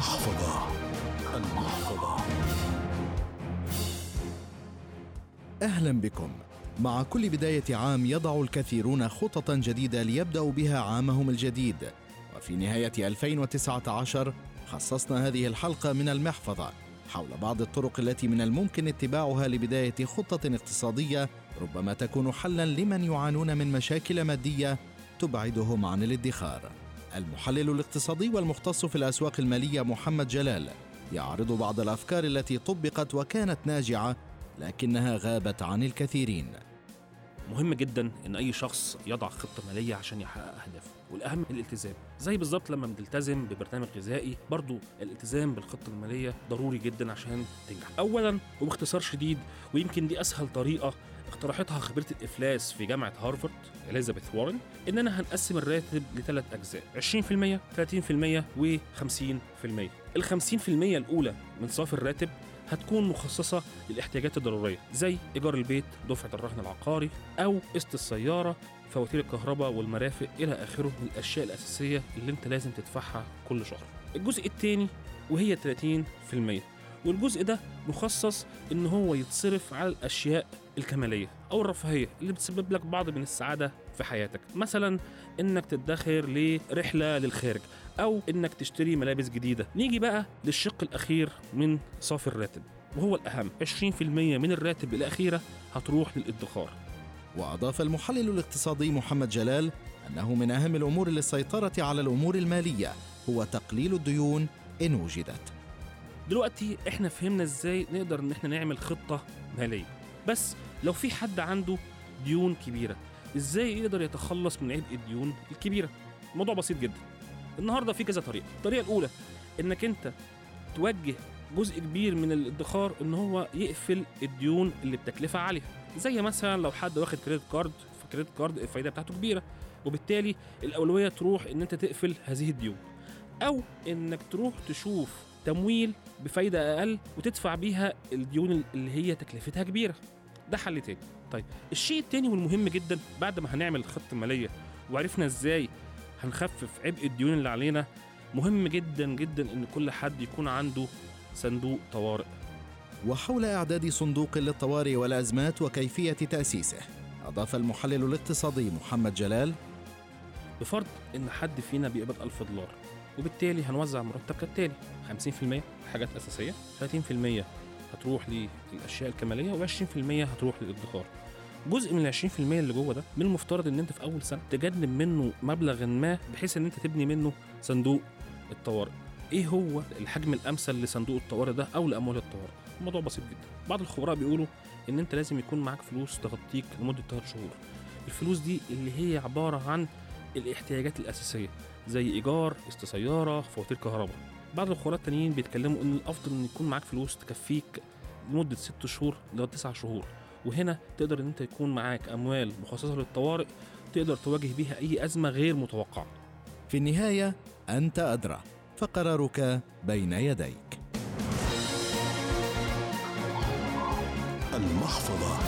المحفظة. المحفظة. أهلا بكم. مع كل بداية عام يضع الكثيرون خططا جديدة ليبدأوا بها عامهم الجديد. وفي نهاية 2019 خصصنا هذه الحلقة من المحفظة حول بعض الطرق التي من الممكن اتباعها لبداية خطة اقتصادية ربما تكون حلا لمن يعانون من مشاكل مادية تبعدهم عن الادخار. المحلل الاقتصادي والمختص في الأسواق المالية محمد جلال يعرض بعض الأفكار التي طبقت وكانت ناجعة لكنها غابت عن الكثيرين. مهم جدا إن أي شخص يضع خطة مالية عشان يحقق اهدافه والأهم الالتزام زي بالظبط لما بتلتزم ببرنامج غذائي برضو الالتزام بالخطة المالية ضروري جدا عشان تنجح اولا وباختصار شديد ويمكن دي أسهل طريقة اقترحتها خبيرة الإفلاس في جامعة هارفارد إليزابيث وارن إننا هنقسم الراتب لثلاث أجزاء 20% 30% و50% ال 50% الأولى من صافي الراتب هتكون مخصصة للاحتياجات الضرورية زي إيجار البيت دفعة الرهن العقاري أو قسط السيارة فواتير الكهرباء والمرافق إلى آخره من الأشياء الأساسية اللي أنت لازم تدفعها كل شهر. الجزء الثاني وهي 30% والجزء ده مخصص إن هو يتصرف على الأشياء الكمالية أو الرفاهية اللي بتسبب لك بعض من السعادة في حياتك. مثلا إنك تدخر لرحلة للخارج أو إنك تشتري ملابس جديدة. نيجي بقى للشق الأخير من صافي الراتب وهو الأهم. 20% من الراتب الأخيرة هتروح للادخار. وأضاف المحلل الاقتصادي محمد جلال أنه من أهم الأمور للسيطرة على الأمور المالية هو تقليل الديون إن وجدت. دلوقتي إحنا فهمنا إزاي نقدر إن إحنا نعمل خطة مالية. بس لو في حد عنده ديون كبيرة إزاي يقدر يتخلص من عبء الديون الكبيرة؟ الموضوع بسيط جدا. النهارده في كذا طريقة. الطريقة الأولى إنك أنت توجه جزء كبير من الادخار إن هو يقفل الديون اللي بتكلفة عالية. زي مثلا لو حد واخد credit card ف credit card الفايدة بتاعته كبيرة وبالتالي الأولوية تروح إن أنت تقفل هذه الديون. أو إنك تروح تشوف تمويل بفايدة أقل وتدفع بيها الديون اللي هي تكلفتها كبيرة. ده حل تاني. طيب الشيء التاني والمهم جدا بعد ما هنعمل الخطه الماليه وعرفنا إزاي هنخفف عبء الديون اللي علينا مهم جدا جدا إن كل حد يكون عنده صندوق طوارئ. وحول إعداد صندوق للطوارئ والأزمات وكيفية تأسيسه أضاف المحلل الاقتصادي محمد جلال. بفرض إن حد فينا بيقبض 1000 دولار. وبالتالي هنوزع مرتب كالتالي 50% حاجات أساسية 30% هتروح للاشياء الكمالية و20% هتروح للادخار. جزء من ال 20% اللي جوه ده من المفترض إن أنت في أول سنة تجنب منه مبلغ ما بحيث إن أنت تبني منه صندوق الطوارئ. إيه هو الحجم الأمثل لصندوق الطوارئ ده أو لأموال الطوارئ؟ الموضوع بسيط جدا. بعض الخبراء بيقولوا إن أنت لازم يكون معاك فلوس تغطيك لمدة 3 شهور. الفلوس دي اللي هي عبارة عن الاحتياجات الأساسية. زي إيجار قسط سياره فواتير كهرباء. بعض الخبراء التانيين بيتكلموا إن الأفضل إن يكون معاك فلوس تكفيك لمدة 6 شهور لغاية 9 شهور. وهنا تقدر إن أنت يكون معاك أموال مخصصة للطوارئ تقدر تواجه بيها أي أزمة غير متوقعة. في النهاية أنت أدرى. فقرارك بين يديك. المحفظة.